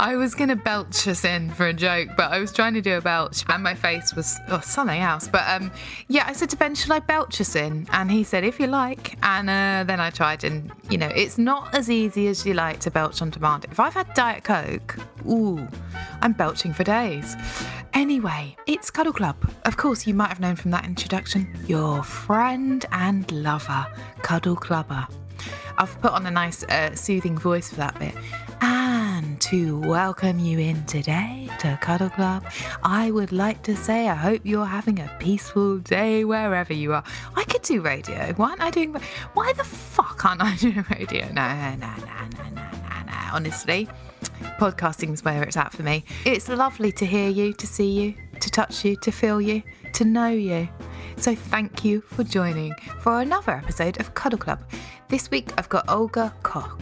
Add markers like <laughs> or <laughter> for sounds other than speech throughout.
I was gonna belch us in for a joke, but I was trying to do a belch, and my face was oh, something else. But um, yeah, I said to Ben, "Should I belch us in?" And he said, "If you like." And uh, then I tried, and you know, it's not as easy as you like to belch on demand. If I've had Diet Coke, ooh, I'm belching for days. Anyway, it's Cuddle Club. Of course, you might have known from that introduction. Your friend and lover, Cuddle Clubber. I've put on a nice uh, soothing voice for that bit. And to welcome you in today to Cuddle Club, I would like to say I hope you're having a peaceful day wherever you are. I could do radio. Why aren't I doing? Why the fuck aren't I <laughs> doing radio? No, no, no, no, no, no, no. Honestly, podcasting's where it's at for me. It's lovely to hear you, to see you, to touch you, to feel you, to know you. So thank you for joining for another episode of Cuddle Club. This week I've got Olga Koch.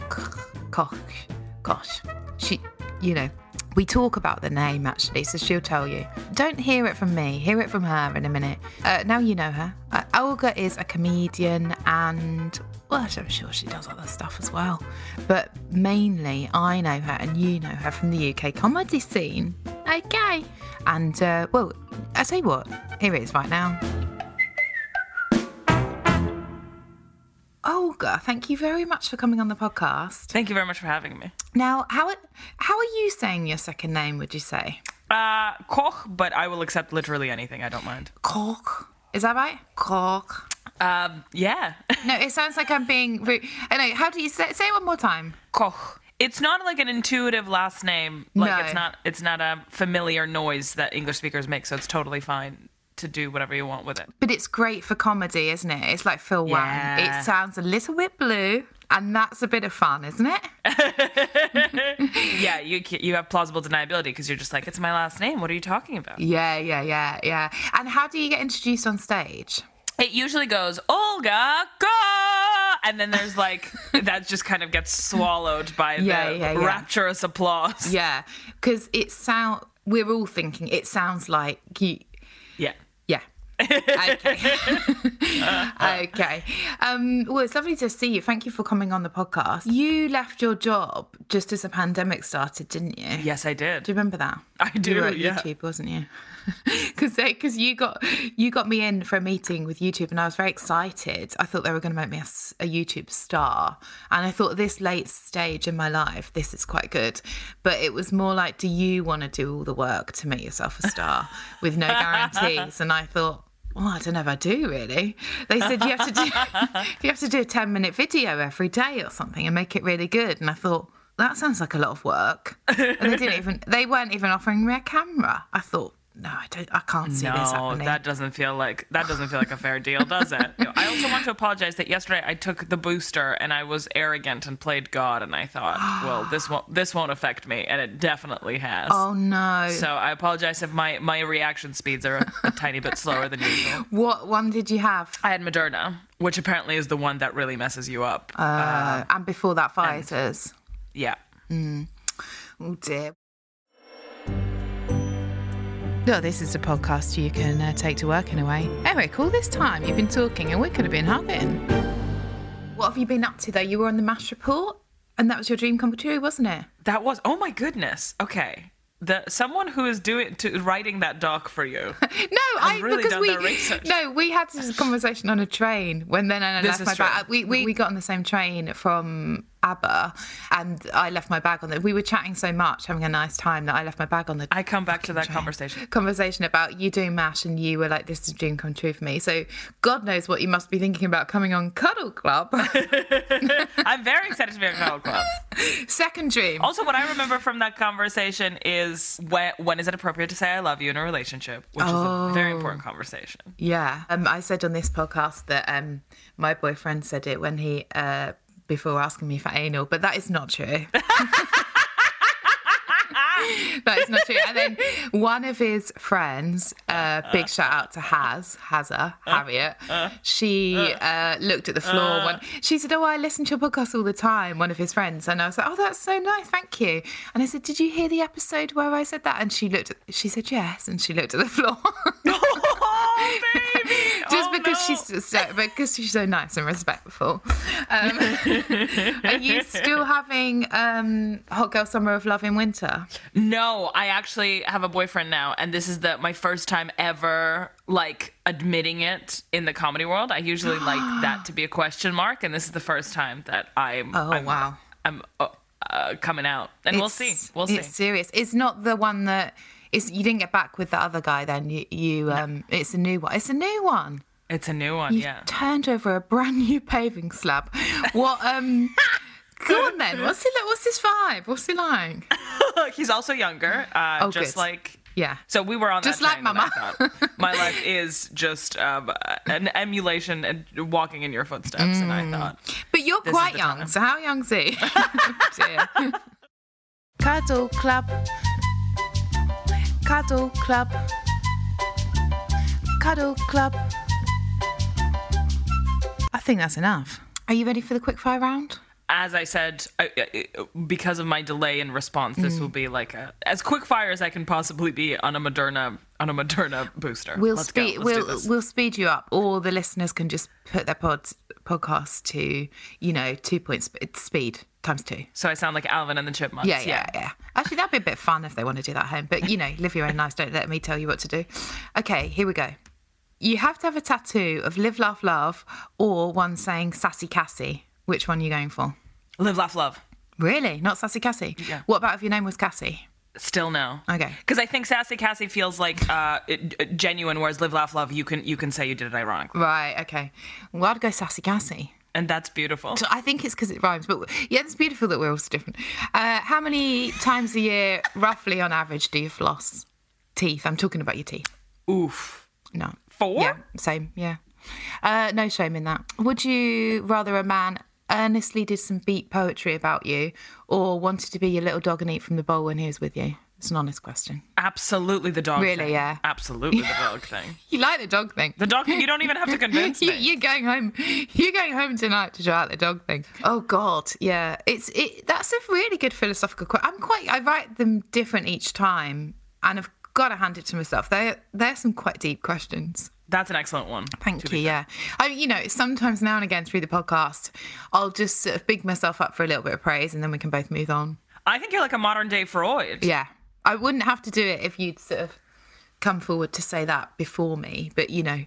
Koch. Gosh. She, you know, we talk about the name actually, so she'll tell you. Don't hear it from me, hear it from her in a minute. Uh, now you know her. Uh, Olga is a comedian and, well, I'm sure she does other stuff as well. But mainly, I know her and you know her from the UK comedy scene. Okay. And, uh, well, I tell you what, here it is right now. Olga, thank you very much for coming on the podcast. Thank you very much for having me. Now, how how are you saying your second name? Would you say Uh, Koch, but I will accept literally anything. I don't mind. Koch? Is that right? Koch. Um, yeah, <laughs> No, it sounds like I'm being rude. I know. How do you say? Say it one more time. Koch. It's not like an intuitive last name. Like No. it's not. It's not a familiar noise that English speakers make. So it's totally fine to do whatever you want with it. But it's great for comedy, isn't it? It's like Phil Wang. It sounds a little bit blue, and that's a bit of fun, isn't it? <laughs> <laughs> Yeah, you you have plausible deniability because you're just like it's my last name. What are you talking about? Yeah, yeah, yeah, yeah. And how do you get introduced on stage? It usually goes Olga go, and then there's like <laughs> that just kind of gets swallowed by Yeah, the yeah, yeah. rapturous applause. Yeah, because it sound. We're all thinking it sounds like you. Okay. <laughs> okay. Um, well, it's lovely to see you. Thank you for coming on the podcast. You left your job just as the pandemic started, didn't you? Yes, I did. Do you remember that? I do, You were at yeah. YouTube, wasn't you? <laughs> Because because you got you got me in for a meeting with YouTube, and I was very excited. I thought they were going to make me a YouTube star, and I thought this late stage in my life, this is quite good. But it was more like, do you want to do all the work to make yourself a star <laughs> with no guarantees? And I thought. Well, I don't know if I do really. They said you have to do <laughs> you have to do a ten minute video every day or something and make it really good. And I thought that sounds like a lot of work. And they didn't even they weren't even offering me a camera. I thought no, I don't. I can't see this No, happening. that doesn't feel like that doesn't feel like a fair deal, does it? You <laughs> know, I also want to apologize that yesterday I took the booster and I was arrogant and played God, and I thought, well, this won't this won't affect me, and it definitely has. oh no! So I apologize if my my reaction speeds are a, a tiny bit slower than usual. <laughs> what one did you have? I had Moderna, which apparently is the one that really messes you up. Uh, and before that, Pfizer's. yeah. Oh dear. Well, this is a podcast you can uh, take to work in a way. Anyway, cool this time. You've been talking and we could have been hugging. What have you been up to though? You were on the MASH report and that was your dream come true, wasn't it? That was oh my goodness. Okay. The someone who is doing to writing that doc for you. <laughs> No, I've really because done we their research. no, we had this conversation on a train when then I This left my is true. bag. We, we we got on the same train from ABBA, and I left my bag on the. We were chatting so much, having a nice time that I left my bag on the. I come back to that train. conversation. <laughs> Conversation about you doing mash, and you were like, "This is a dream come true for me." So God knows what you must be thinking about coming on Cuddle Club. <laughs> I'm very excited to be on Cuddle Club. Second dream. Also, what I remember from that conversation is when when is it appropriate to say I love you in a relationship, which is a very important conversation. Yeah, um, I said on this podcast that um, my boyfriend said it when he uh, before asking me for anal, but that is not true. <laughs> <laughs> that is not true. And then one of his friends, uh, big shout out to Haz, Hazza, uh, Harriet. Uh, uh, she uh, looked at the floor. When, she said, "Oh, I listen to your podcast all the time." One of his friends, and I was like, "Oh, that's so nice, thank you." And I said, "Did you hear the episode where I said that?" And she looked. At, she said, "Yes," and she looked at the floor. <laughs> Oh baby! just Oh, because she's so, she's nice and respectful. Um, <laughs> are you still having um, hot girl summer of love in winter? No, I actually have a boyfriend now, and this is the my first time ever like admitting it in the comedy world. I usually like <gasps> that to be a question mark, and this is the first time that I'm. Oh, I'm, wow. I'm uh, uh, coming out, and we'll see. It's- We'll see. It's serious. It's not the one that is. You didn't get back with the other guy. Then you, you um, it's a new one. It's a new one. It's a new one, You yeah. turned over a brand new paving slab. What? Um, <laughs> go on then. What's he? like- What's his vibe? What's he like? <laughs> He's also younger, uh, Oh, just good. like. Yeah. So we were on Just that like train, Mama. Thought, my life <laughs> is just um, an emulation and walking in your footsteps, and I thought But you're quite young, time. so how young's he? Dear. Cuddle Club. Cuddle Club. Cuddle Club. I think that's enough. Are you ready for the quickfire round? as I said, I, I, because of my delay in response, Mm. this will be like a, as quick fire as I can possibly be on a Moderna on a Moderna booster. We'll Let's speed. Go. Let's We'll this. we'll speed you up, or the listeners can just put their pod podcast to you know two points sp- speed times two. So I sound like Alvin and the Chipmunks. Yeah, yeah, yeah. Actually, that'd be a bit fun if they want to do that at home. But you know, live your own life. Don't let me tell you what to do. Okay, here we go. You have to have a tattoo of live, laugh, love, or one saying sassy Cassie. Which one are you going for? Live, laugh, love. Really? Not sassy Cassie? Yeah. What about if your name was Cassie? Still no. Okay. Because I think Sassy Cassie feels like uh, genuine, whereas Live, Laugh, Love, you can you can say you did it ironically, Right, okay. Well, I'd go sassy Cassie. and that's beautiful. So I think it's because it rhymes, but yeah, it's beautiful that we're all so different. Uh, how many times a year, roughly on average, do you floss teeth? I'm talking about your teeth. Oof. No. Four? Yeah, same. Yeah. Uh, no shame in that. Would you rather a man earnestly did some beat poetry about you or wanted to be your little dog and eat from the bowl when he was with you? It's an honest question. Absolutely the dog Really, thing. yeah. Absolutely the dog <laughs> thing. You like the dog thing. The dog thing, you don't even have to <laughs> convince You, me. you're going home. You're going home tonight to try out the dog thing. Oh God, yeah. It's it. That's a really good philosophical question. I'm quite. I write them different each time, and I've got to hand it to myself. They they're some quite deep questions. That's an excellent one. Thank you. Yeah. I, you know, sometimes now and again through the podcast, I'll just sort of big myself up for a little bit of praise, and then we can both move on. I think you're like a modern day Freud. Yeah. I wouldn't have to do it if you'd sort of come forward to say that before me, but you know.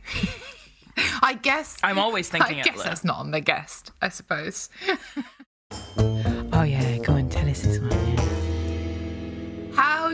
<laughs> I guess I'm always <laughs> thinking I it, guess Liv. that's not on the guest, I suppose. <laughs> oh yeah, go and tell us this one. yeah.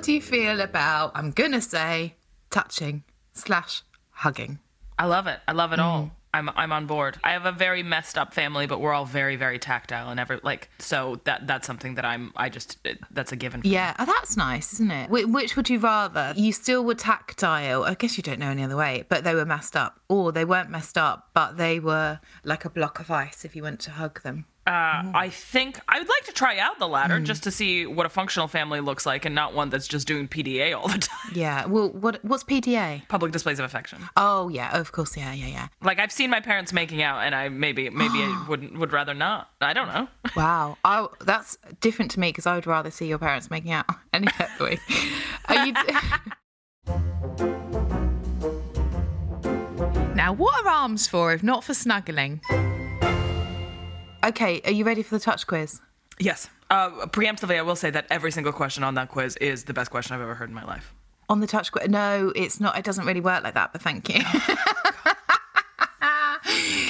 How do you feel about I'm gonna say touching slash hugging? I love it. I love it Mm. all. I'm I'm on board. I have a very messed up family, but we're all very very tactile and ever like so that that's something that I'm I just it- that's a given. Yeah, oh, that's nice, isn't it? Wh- which would you rather? You still were tactile. I guess you don't know any other way, but they were messed up, or they weren't messed up, but they were like a block of ice if you went to hug them. Uh, I think I would like to try out the latter Mm. just to see what a functional family looks like and not one that's just doing PDA all the <laughs> time. Yeah. Well, what what's PDA? Public displays of affection. Oh yeah, of course. Yeah, yeah, yeah. Like I've seen my parents making out, and I maybe maybe I <gasps> wouldn't would rather not. I don't know. <laughs> Wow, I, that's different to me because I would rather see your parents making out <laughs> any of. Are you? Now, what are arms for if not for snuggling? Okay, are you ready for the touch quiz? Yes. Uh, preemptively, I will say that every single question on that quiz is the best question I've ever heard in my life. On the touch quiz? No, it's not. It doesn't really work like that, but thank you. <laughs>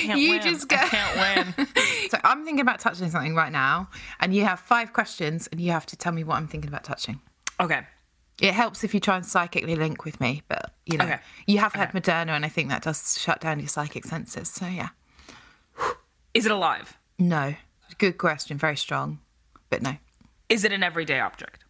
You win. just go- I can't win. <laughs> so I'm thinking about touching something right now, and you have five questions, and you have to tell me what I'm thinking about touching. okay. It helps if you try and psychically link with me, but you know, Okay. you have had Moderna, and I think that does shut down your psychic senses. So yeah, Is it alive? No, good question, very strong, but no. Is it an everyday object?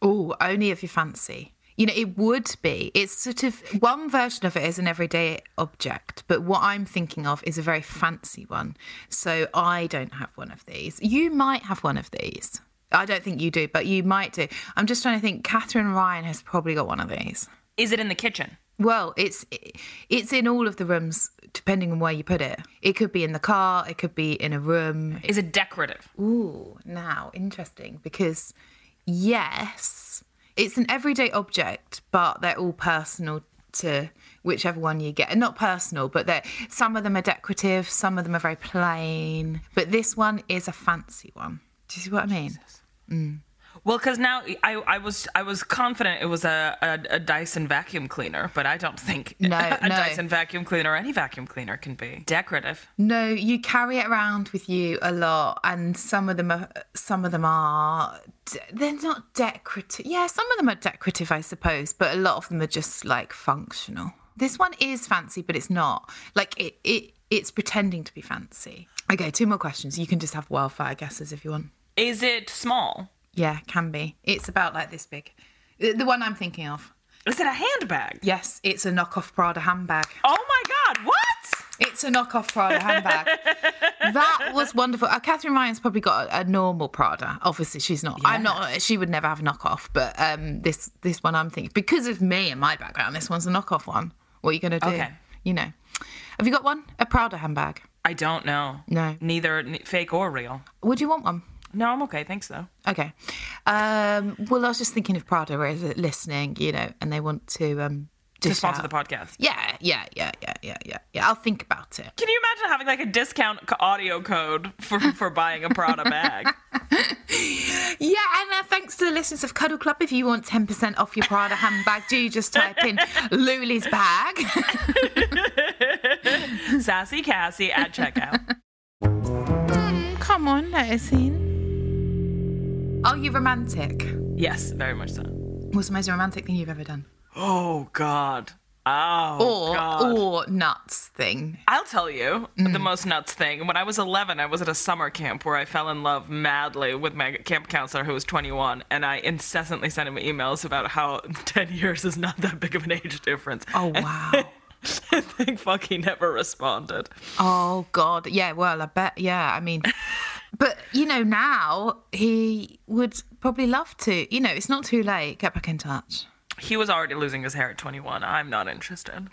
Oh, only if you fancy. You know, it would be. It's sort of one version of it is an everyday object, but what I'm thinking of is a very fancy one. So I don't have one of these. You might have one of these. I don't think you do, but you might do. I'm just trying to think. Katherine Ryan has probably got one of these. Is it in the kitchen? Well, it's it's in all of the rooms, depending on where you put it. It could be in the car. It could be in a room. Is it decorative? Ooh, now interesting because yes, it's an everyday object, but they're all personal to whichever one you get. And not personal, but they some of them are decorative, some of them are very plain. But this one is a fancy one. Do you see what I mean? Mm. Well, because now I, I was I was confident it was a, a, a Dyson vacuum cleaner, but I don't think <laughs> No, a no. Dyson vacuum cleaner or any vacuum cleaner can be decorative. No, you carry it around with you a lot, and some of them are some of them are they're not decorative. Yeah, some of them are decorative, I suppose, but a lot of them are just like functional. This one is fancy, but it's not. Like it, it it's pretending to be fancy. Okay, two more questions. You can just have wildfire guesses if you want. Is it small? Yeah, can be. It's about like this big. The one I'm thinking of. Is it a handbag? Yes, it's a knockoff Prada handbag. Oh my God! What? It's a knockoff Prada handbag. <laughs> that was wonderful. Uh, Katherine Ryan's probably got a, a normal Prada. Obviously, she's not. I'm not. She would never have a knockoff. But um, this this one, I'm thinking because of me and my background, this one's a knockoff one. What are you going to do? Okay. You know, have you got one? A Prada handbag? I don't know. No. Neither fake or real. Would you want one? No, I'm okay. Thanks though. Okay. Um, well, I was just thinking if Prada is listening, you know, and they want to um, To sponsor out- the podcast. Yeah, yeah, yeah, yeah, yeah, yeah, yeah. I'll think about it. Can you imagine having like a discount audio code for, for buying a Prada bag? <laughs> Yeah, and uh, thanks to the listeners of Cuddle Club. If you want 10% off your Prada handbag, do just type in <laughs> Luli's bag. Sassy Cassie at checkout. <laughs> Come on, let us in. Are you romantic? Yes, very much so. What's the most romantic thing you've ever done? Oh God. Oh Or God. or nuts thing. I'll tell you Mm. the most nuts thing. When I was 11, I was at a summer camp where I fell in love madly with my camp counselor who was 21, and I incessantly sent him emails about how <laughs> 10 years is not that big of an age difference. Oh wow. <laughs> I think fuck he never responded. oh god. Yeah, well, I bet yeah, I mean but you know, now he would probably love to. You know, it's not too late. Get back in touch. He was already losing his hair at 21. I'm not interested.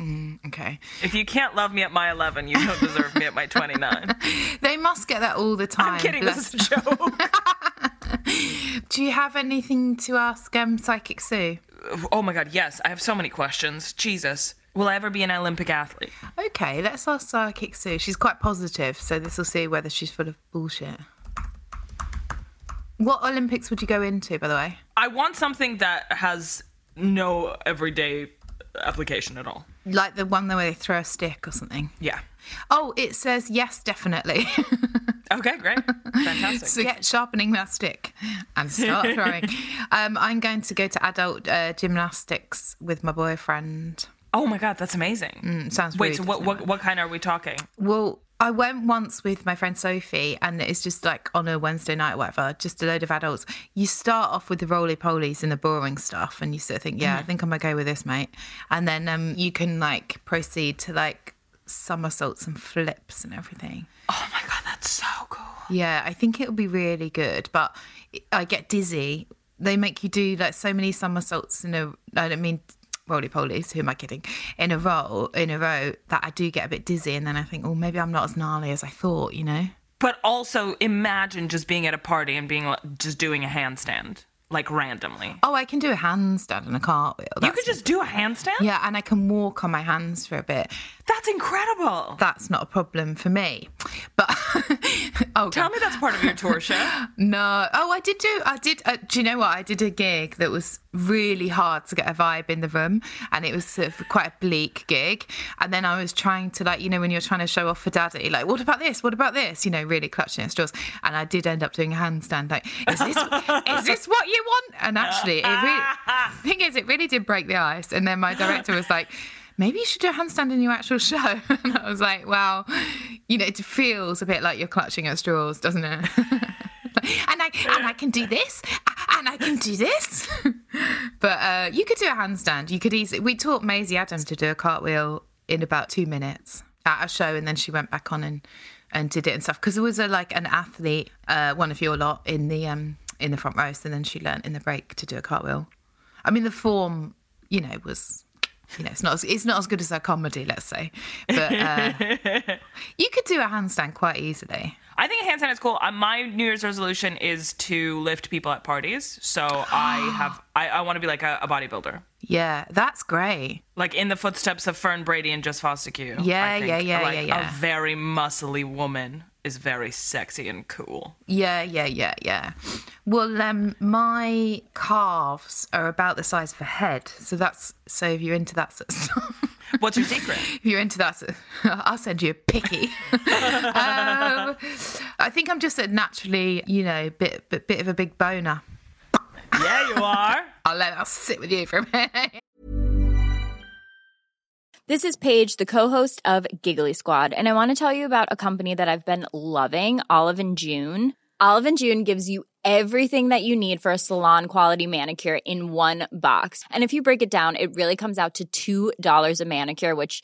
Okay. If you can't love me at my 11, you don't deserve me at my 29. <laughs> They must get that all the time. I'm kidding. bless This is a joke. <laughs> Do you have anything to ask um, Psychic Sue? oh my God, yes. I have so many questions. Jesus. Will I ever be an Olympic athlete? Okay, let's ask Psychic Sue. She's quite positive, so this will see whether she's full of bullshit. What Olympics would you go into, by the way? I want something that has no everyday application at all. Like the one where they throw a stick or something. Yeah. Oh, it says yes, definitely. <laughs> Okay, great. Fantastic. so get sharpening that stick and start <laughs> throwing. um, I'm going to go to adult uh, gymnastics with my boyfriend. Oh my god, that's amazing. It sounds Wait, rude, so what, what what kind are we talking? Well, I went once with my friend Sophie, and it's just like on a Wednesday night or whatever, just a load of adults. You start off with the roly polies and the boring stuff, and you sort of think, yeah, I think I'm okay with this, mate. And then um, you can like proceed to like somersaults and flips and everything. Oh my god, that's so cool. Yeah, I think it'll be really good, but I get dizzy. They make you do like so many somersaults in a. I don't mean roly polies. Who am I kidding? In a row, in a row, that I do get a bit dizzy, and then I think, oh, maybe I'm not as gnarly as I thought. You know? But also imagine just being at a party and being just doing a handstand. Like randomly. Oh, I can do a handstand and a cartwheel. You could just do a handstand? Yeah, and I can walk on my hands for a bit. That's incredible. That's not a problem for me. But <laughs> oh, Tell God. me that's part of your tour show. <laughs> No. Oh, I did do. I did. Uh, do you know what? I did a gig that was really hard to get a vibe in the room, and it was sort of quite a bleak gig. And then I was trying to like, you know, when you're trying to show off for daddy, like, what about this? What about this? You know, really clutching at straws. And I did end up doing a handstand. Like, is this <laughs> is this what you want? And actually, it really. <laughs> thing is, it really did break the ice. And then my director was like. Maybe you should do a handstand in your actual show. <laughs> And I was like, well, you know, it feels a bit like you're clutching at straws, doesn't it? <laughs> and I and I can do this, and I can do this. but uh, you could do a handstand. You could easily. We taught Maisie Adams to do a cartwheel in about two minutes at a show, and then she went back on and and did it and stuff because there was a like an athlete, uh, one of your lot in the um in the front row, and then she learnt in the break to do a cartwheel. I mean, the form, you know, was. You know, it's not as, it's not as good as her comedy, let's say, but uh, <laughs> you could do a handstand quite easily. I think a handstand is cool. Uh, my New Year's resolution is to lift people at parties. So I <gasps> have, I, I want to be like a, a bodybuilder. Yeah, that's great. Like in the footsteps of Fern Brady and Jess Fostekew. Yeah, I think, yeah, yeah, like, yeah, yeah. A very muscly woman is very sexy and cool. Yeah, yeah, yeah, yeah. Well, um, my calves are about the size of a head, so that's so if you're into that sort of stuff. <laughs> What's your secret? <laughs> if you're into that, <laughs> I'll send you a picky. um, I think I'm just a naturally, you know, bit, bit, bit of a big boner. Yeah, you are. <laughs> I'll let that sit with you for a minute. This is Paige, the co-host of Giggly Squad, and I want to tell you about a company that I've been loving, Olive and June. Olive and June gives you everything that you need for a salon quality manicure in one box. And if you break it down, it really comes out to $2 a manicure, which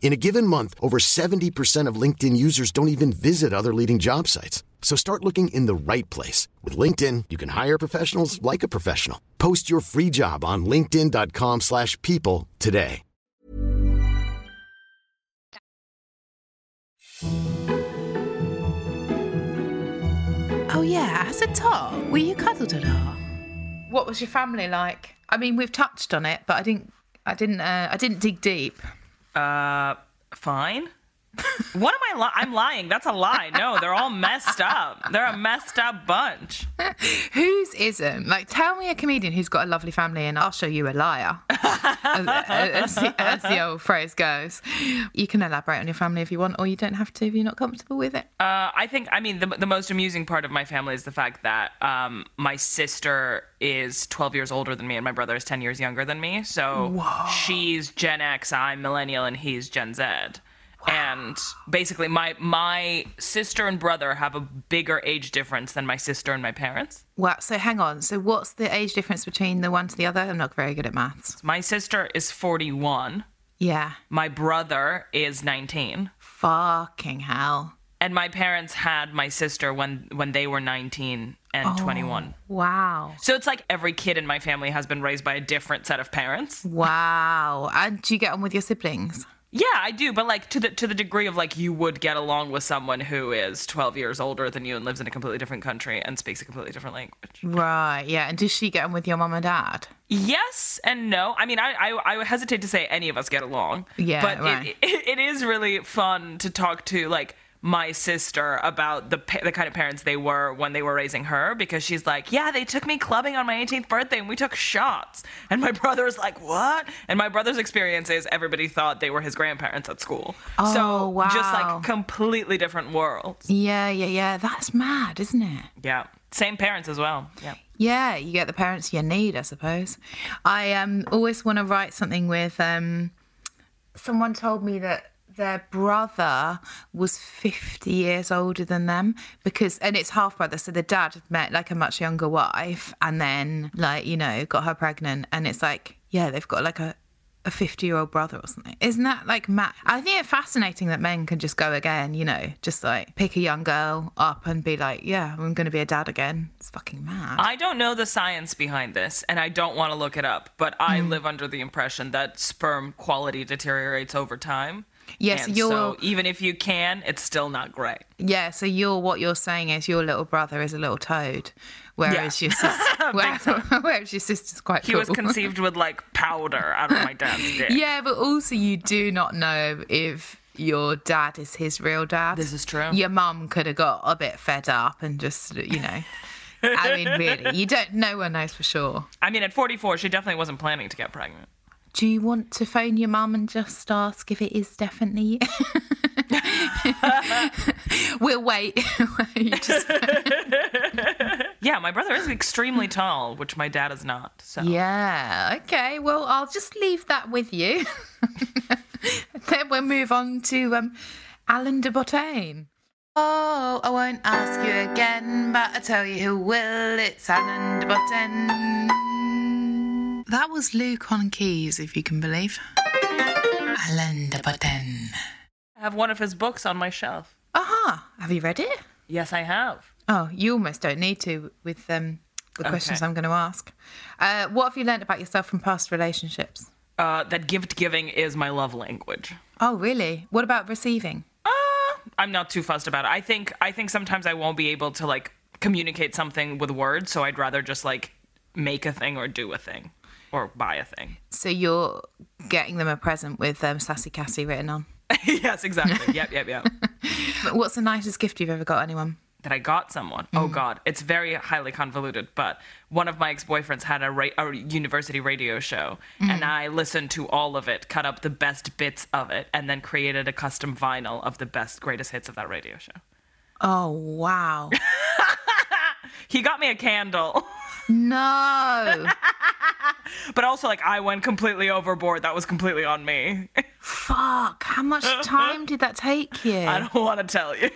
In a given month, over 70% of LinkedIn users don't even visit other leading job sites. So start looking in the right place. With LinkedIn, you can hire professionals like a professional. Post your free job on linkedin.com slash people today. Oh yeah, as a tot, were you cuddled a lot? What was your family like? I mean, we've touched on it, but I didn't. I didn't. Uh, I didn't dig deep. Uh, fine. What am I? Li- I'm lying. That's a lie. No, they're all messed up. They're a messed up bunch. Whose isn't? Like, tell me a comedian who's got a lovely family, and I'll show you a liar. as, as the, as the old phrase goes. You can elaborate on your family if you want, or you don't have to if you're not comfortable with it. Uh, I think, I mean, the, the most amusing part of my family is the fact that um, my sister is 12 years older than me and my brother is 10 years younger than me. So she's Gen X, I'm Millennial, and he's Gen Z. And basically, my my sister and brother have a bigger age difference than my sister and my parents. Well, so hang on. So what's the age difference between the one to the other? I'm not very good at maths. My sister is 41. Yeah. My brother is 19. Fucking hell. And my parents had my sister when when they were 19 and 21. Wow. So it's like every kid in my family has been raised by a different set of parents. Wow. And do you get on with your siblings? Yeah, I do, but like to the to the degree of like you would get along with someone who is 12 years older than you and lives in a completely different country and speaks a completely different language. Right. Yeah. And does she get on with your mom and dad? Yes and no. I mean, I I, I hesitate to say any of us get along. Yeah, but right. it, it, it is really fun to talk to like my sister about the the kind of parents they were when they were raising her because she's like, yeah, they took me clubbing on my 18th birthday and we took shots, and my <laughs> brother's like, what? And my brother's experience is everybody thought they were his grandparents at school. Oh, so just like completely different worlds. Yeah. Yeah. Yeah. That's mad, isn't it? Yeah, same parents as well. Yeah. Yeah, you get the parents you need, I suppose. I um always want to write something with um someone told me that their brother was 50 years older than them because and it's half brother so the dad met like a much younger wife and then like you know got her pregnant and it's like yeah they've got like a a 50 year old brother or something. Isn't that like mad? I think it's fascinating that men can just go again, you know, just like pick a young girl up and be like, yeah, I'm going to be a dad again. It's fucking mad. I don't know the science behind this, and I don't want to look it up, but I Hmm. live under the impression that sperm quality deteriorates over time. Yes, and you're- so even if you can, it's still not great. Yeah, so you're what you're saying is your little brother is a little toad, whereas Yeah. your sister, <laughs> <laughs> whereas your sister's quite He cool. was <laughs> conceived with like powder out of my dad's dick. yeah, but also you do not know if your dad is his real dad. This is true. Your mum could have got a bit fed up and just, you know. I mean, really, you don't. No one knows for sure. I mean, at 44, she definitely wasn't planning to get pregnant. Do you want to phone your mum and just ask if it is definitely? <laughs> we'll wait. <laughs> Just- <laughs> Yeah, my brother is extremely tall, which my dad is not. So Yeah. Okay. Well, I'll just leave that with you. then we'll move on to um, Alain de Botton. Oh, I won't ask you again, but I tell you who will. It's Alain de Botton. That was Luke on keys, if you can believe. Alain de Botton. I have one of his books on my shelf. Aha. Have you read it? Yes, I have. Oh, you almost don't need to with um, the questions I'm going to ask. Uh, what have you learned about yourself from past relationships? Uh, that gift giving is my love language. Oh, really? What about receiving? Uh, I'm not too fussed about it. I think I think sometimes I won't be able to like communicate something with words, so I'd rather just like make a thing or do a thing or buy a thing. So you're getting them a present with um, Sassy Cassie written on. <laughs> yes, exactly. yep, yep, yep. <laughs> What's the nicest gift you've ever got anyone? That I got someone. Oh God, it's very highly convoluted. But one of my ex-boyfriends had a, ra- a university radio show, and I listened to all of it, cut up the best bits of it, and then created a custom vinyl of the best greatest hits of that radio show. Oh, wow. <laughs> He got me a candle. <laughs> no. But also, like, I went completely overboard. That was completely on me. Fuck. How much time did that take you? I don't want to tell you.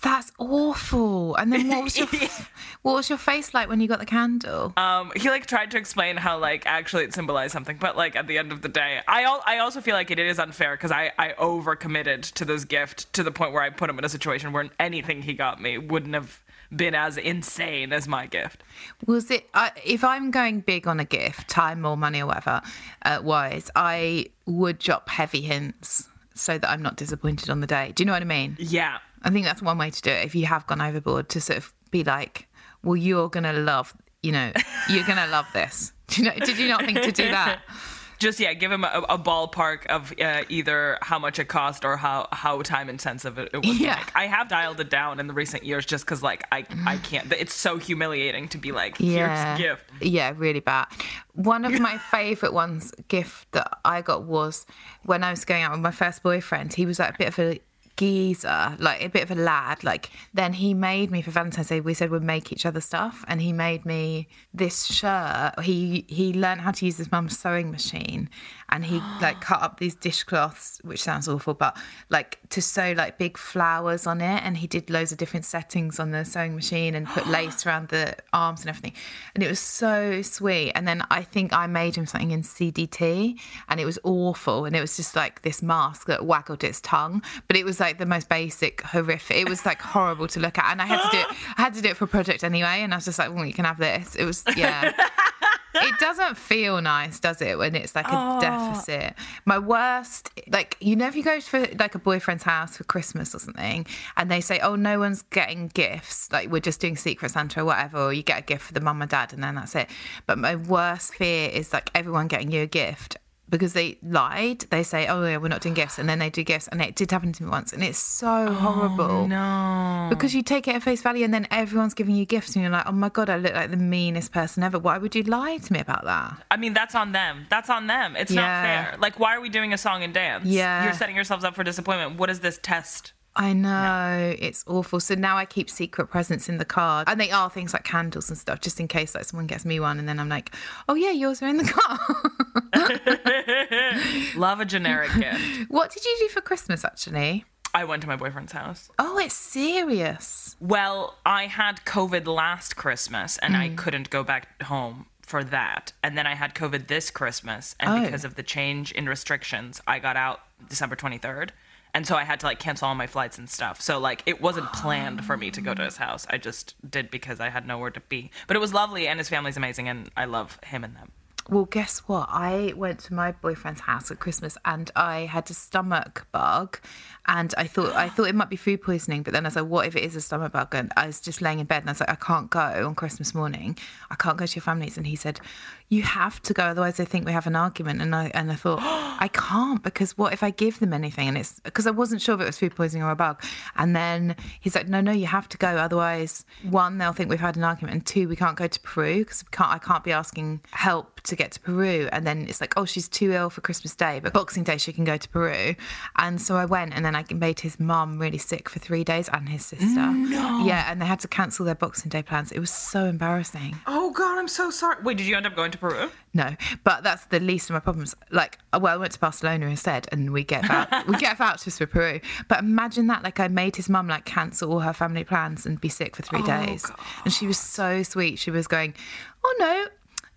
That's awful. And then what was your <laughs> what was your face like when you got the candle? Um, he like tried to explain how like actually it symbolized something, but like at the end of the day, I al- I also feel like it is unfair because I I overcommitted to this gift to the point where I put him in a situation where anything he got me wouldn't have been as insane as my gift. Was it? I if I'm going big on a gift, time or money or whatever, uh, wise, I would drop heavy hints so that I'm not disappointed on the day. Do you know what I mean? Yeah. I think that's one way to do it. If you have gone overboard, to sort of be like, "Well, you're gonna love, you know, you're gonna love this." Do you know? Did you not think to do that? <laughs> Just yeah, give him a, a ballpark of uh, either how much it cost or how how time intensive it, it was. Yeah. make. I have dialed it down in the recent years just because like I I can't. It's so humiliating to be like Yeah, here's gift. yeah, really bad. One of my <laughs> favorite ones gift that I got was when I was going out with my first boyfriend. He was like a bit of a geezer, like a bit of a lad. Like then he made me for Valentine's Day. We said we'd make each other stuff, and he made me this shirt. He he learned how to use his mum's sewing machine, and he like cut up these dishcloths, which sounds awful, but like to sew like big flowers on it. And he did loads of different settings on the sewing machine and put lace around the arms and everything. And it was so sweet. And then I think I made him something in CDT, and it was awful. And it was just like this mask that waggled its tongue, but it was like the most basic, horrific. It was like horrible to look at, and I had to do it. I had to do it for a project anyway, and I was just like, "Well, you can have this." It was yeah. <laughs> it doesn't feel nice, does it, when it's like a oh. deficit? My worst, like, you know, if you go for like a boyfriend's house for Christmas or something, and they say, oh, no one's getting gifts, like, we're just doing Secret Santa or whatever, or you get a gift for the mum and dad, and then that's it. But my worst fear is like everyone getting you a gift. Because they lied, they say, "Oh yeah, we're not doing gifts," and then they do gifts, and it did happen to me once, and it's so oh, horrible. No. Because you take it at face value and then everyone's giving you gifts and you're like, oh my God, I look like the meanest person ever. Why would you lie to me about that? I mean, that's on them. That's on them. It's Yeah. not fair. Like, why are we doing a song and dance? Yeah. You're setting yourselves up for disappointment. What is this test? I know, it's awful. So now I keep secret presents in the card. And they are things like candles and stuff, just in case like someone gets me one and then I'm like, oh yeah, yours are in the car. <laughs> Love a generic gift. what did you do for Christmas actually? I went to my boyfriend's house. Oh, it's serious. Well, I had COVID last Christmas and Mm. I couldn't go back home for that. And then I had COVID this Christmas and Oh. because of the change in restrictions, I got out December 23rd. And so I had to like cancel all my flights and stuff. So like it wasn't planned for me to go to his house. I just did because I had nowhere to be. But it was lovely and his family's amazing and I love him and them. Well, guess what? I went to my boyfriend's house at Christmas and I had a stomach bug, and I thought I thought it might be food poisoning. But then I was like, "What if it is a stomach bug?" And I was just laying in bed and I was like, "I can't go on Christmas morning. I can't go to your family's." And he said, "You have to go, otherwise they think we have an argument." And I and I thought, <gasps> "I can't because what if I give them anything?" And it's because I wasn't sure if it was food poisoning or a bug. And then he's like, "No, no, you have to go, otherwise, one, they'll think we've had an argument, and two, we can't go to Peru because can't I can't be asking help to get to Peru." And then it's like, "Oh, she's too ill for Christmas Day, but Boxing Day she can go to Peru." And so I went, and then made his mum really sick for three days and his sister. Yeah, and they had to cancel their Boxing Day plans. It was so embarrassing. Oh God, I'm so sorry. Wait, did you end up going to Peru? No, but that's the least of my problems. Like, well, I went to Barcelona instead, and we get vou- <laughs> we get vouchers for Peru. But imagine that, like, I made his mum like cancel all her family plans and be sick for three oh, days, and she was so sweet. She was going, "Oh no."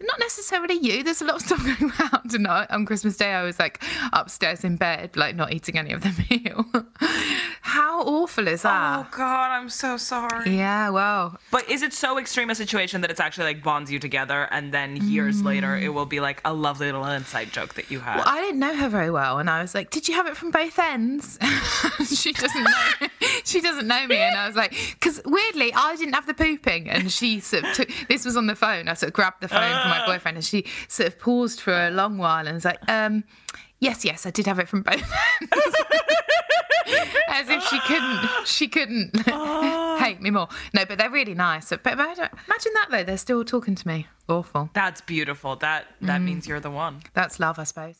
Not necessarily you. There's a lot of stuff <laughs> going around. And I- on Christmas Day, I was like upstairs in bed, like not eating any of the <laughs> meal. How awful is that? Oh God, I'm so sorry. Yeah, well, But is it so extreme a situation that it's actually like bonds you together, and then years later it will be like a lovely little inside joke that you had? Well, I didn't know her very well, and I was like, "Did you have it from both ends?" <laughs> she doesn't know. she doesn't know me, and I was like, "Because weirdly, I didn't have the pooping," and she sort of took. This was on the phone. I sort of grabbed the phone from my boyfriend, and she sort of paused for a long while and was like, "Um, yes, yes, I did have it from both ends." <laughs> As if she couldn't, she couldn't hate me more. No, but they're really nice. But imagine imagine that though, they're still talking to me. Awful. That's beautiful. That that Mm. means you're the one. That's love, I suppose.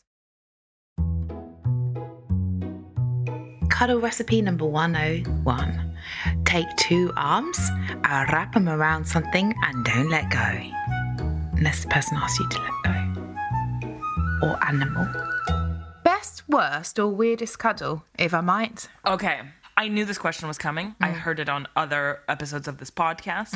Cuddle recipe number 101. Take two arms, uh, wrap them around something, and don't let go. Unless the person asks you to let go. Or animal. Best, worst, or weirdest cuddle, if I might? Okay, I knew this question was coming. I Mm. heard it on other episodes of this podcast.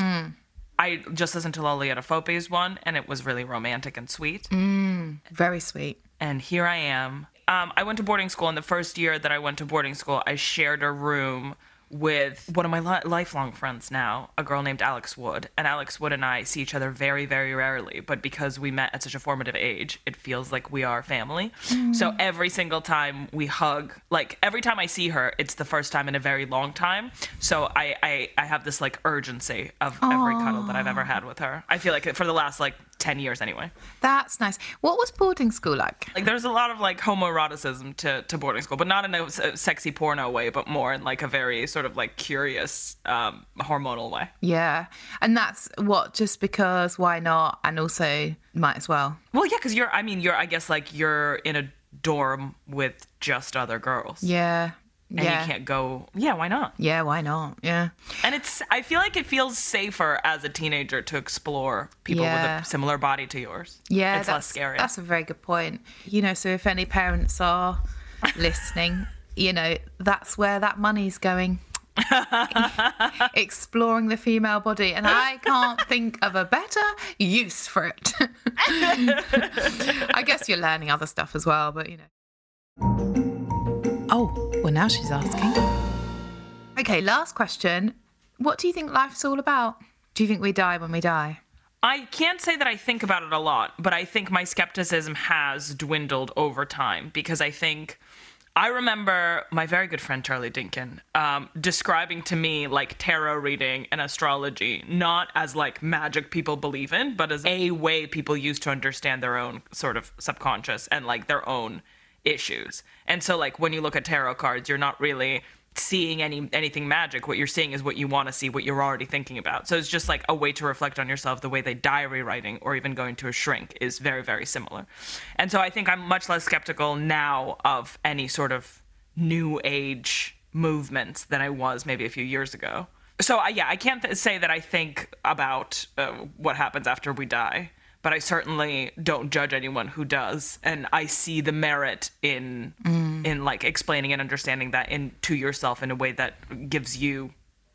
I just listened to Lolly Adefope's one, and it was really romantic and sweet. Very sweet. and here I am. Um, I went to boarding school, and the first year that I went to boarding school, I shared a room with one of my li- lifelong friends now, a girl named Alex Wood. And Alex Wood and I see each other very, very rarely, but because we met at such a formative age, it feels like we are family. So mm. every single time we hug, like every time I see her, it's the first time in a very long time. So I, I, I have this like urgency of every cuddle that I've ever had with her. I feel like for the last like 10 years anyway. That's nice. What was boarding school like? Like there's a lot of like homoeroticism to, to boarding school, but not in a sexy porno way, but more in like a very sort of like curious um, hormonal way. Yeah. And that's what, just because why not? And also, might as well. Well, yeah, because you're. I mean, you're. I guess like you're in a dorm with just other girls. Yeah. And yeah. you can't go. Yeah, why not? Yeah, why not? Yeah. And it's. I feel like it feels safer as a teenager to explore people Yeah. with a similar body to yours. Yeah, it's less scary. That's a very good point. You know, so if any parents are <laughs> listening, you know, that's where that money's going. <laughs> Exploring the female body, and I can't think of a better use for it. <laughs> I guess you're learning other stuff as well, but you know. Oh, well, now she's asking. Okay, last question. What do you think life's all about? Do you think we die when we die? I can't say that I think about it a lot, but I think my skepticism has dwindled over time because I think I remember my very good friend Charlie Dinkin um, describing to me like tarot reading and astrology not as like magic people believe in, but as a way people use to understand their own sort of subconscious and like their own issues. And so like when you look at tarot cards, you're not really seeing any anything magic. What you're seeing is what you want to see what you're already thinking about. So it's just like a way to reflect on yourself the way that diary writing or even going to a shrink is very very similar. And so i think i'm much less skeptical now of any sort of new age movements than i was maybe a few years ago. So uh, yeah i can't th- say that i think about uh, what happens after we die but I certainly don't judge anyone who does, and I see the merit in mm. in like explaining and understanding that in to yourself in a way that gives you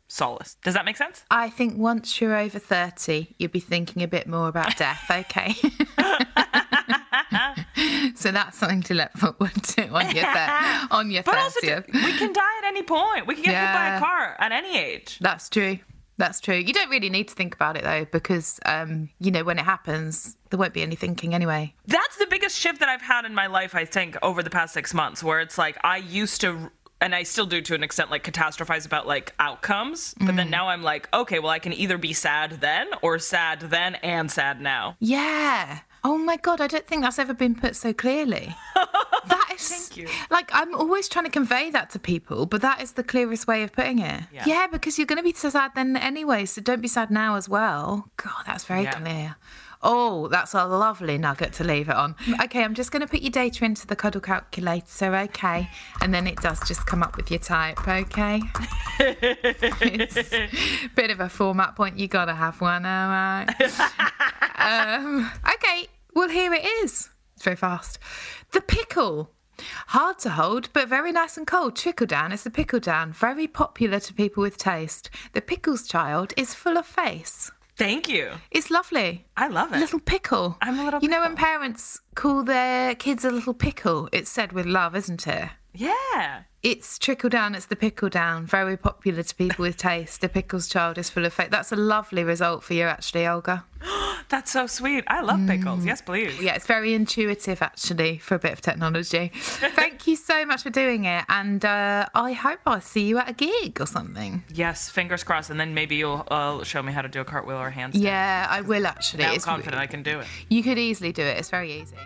solace. Does that make sense? I think once you're over thirty, you'll be thinking a bit more about death. Okay. <laughs> so that's something to look forward to on your thir- on your but 30th. Also, we can die at any point. We can get yeah. hit by a car at any age. That's true. That's true. You don't really need to think about it though, because um, you know when it happens, there won't be any thinking anyway. That's the biggest shift that I've had in my life, I think, over the past six months, where it's like I used to and I still do to an extent like catastrophize about like outcomes. But mm. then now I'm like, okay, well I can either be sad then or sad then and sad now. Yeah. Oh my god, I don't think that's ever been put so clearly. <laughs> is Thank you. like I'm always trying to convey that to people, but that is the clearest way of putting it. Yeah, yeah because you're going to be so sad then anyway, so don't be sad now as well. God, that's very yeah. clear. Oh, that's a lovely nugget to leave it on. Okay, I'm just going to put your data into the cuddle calculator, okay? And then it does just come up with your type, okay? it's <laughs> a bit of a format point. You got to have one, all right? <laughs> um, okay, well, here it is. It's very fast. The pickle. Hard to hold, but very nice and cold. Trickle down is the pickle down. Very popular to people with taste. The pickle's child is full of face. Thank you. It's lovely. I love it. Little pickle. I'm a little You know when parents call their kids a little pickle, it's said with love, isn't it? Yeah. It's trickle down, it's the pickle down. Very popular to people with taste. The pickle's child is full of faith. That's a lovely result for you, actually, Olga. <gasps> That's so sweet. I love pickles. Mm. Yes, please. Yeah, it's very intuitive, actually, for a bit of technology. <laughs> Thank you so much for doing it. And uh, I hope I'll see you at a gig or something. Yes, fingers crossed. And then maybe you'll uh, show me how to do a cartwheel or a handstand. Yeah, I will, actually. I'm confident I can do it. You could easily do it. It's very easy.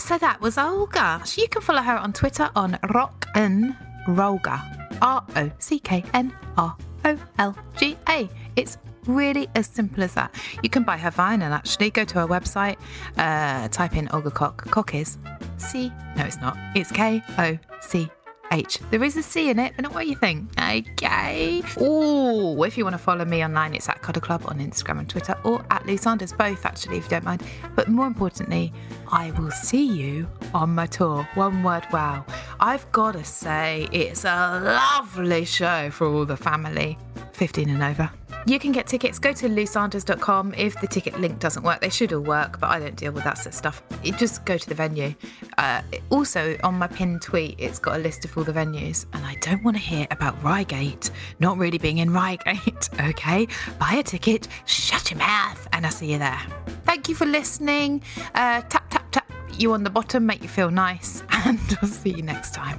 So that was Olga. You can follow her on Twitter on Rock and Rolga. R O C K N R O L G A. It's really as simple as that. You can buy her vinyl actually. Go to her website, uh, type in Olga Koch. Koch is C. No, it's not. It's K O C H. There is a C in it, but not what you think. Okay. Oh, if you want to follow me online, it's at Cuddle Club on Instagram and Twitter, or at Lou Sanders, both actually, if you don't mind. But more importantly, I will see you on my tour. One word wow. I've got to say, it's a lovely show for all the family, 15 and over. You can get tickets. Go to lousanders.com. If the ticket link doesn't work, they should all work, but I don't deal with that sort of stuff. It, just go to the venue. Uh, also, on my pinned tweet, it's got a list of all the venues, and I don't want to hear about Reigate not really being in Reigate. <laughs> Okay, buy a ticket, shut your mouth, and I'll see you there. Thank you for listening. Uh, tap tap tap you on the bottom, make you feel nice, <laughs> and I'll see you next time.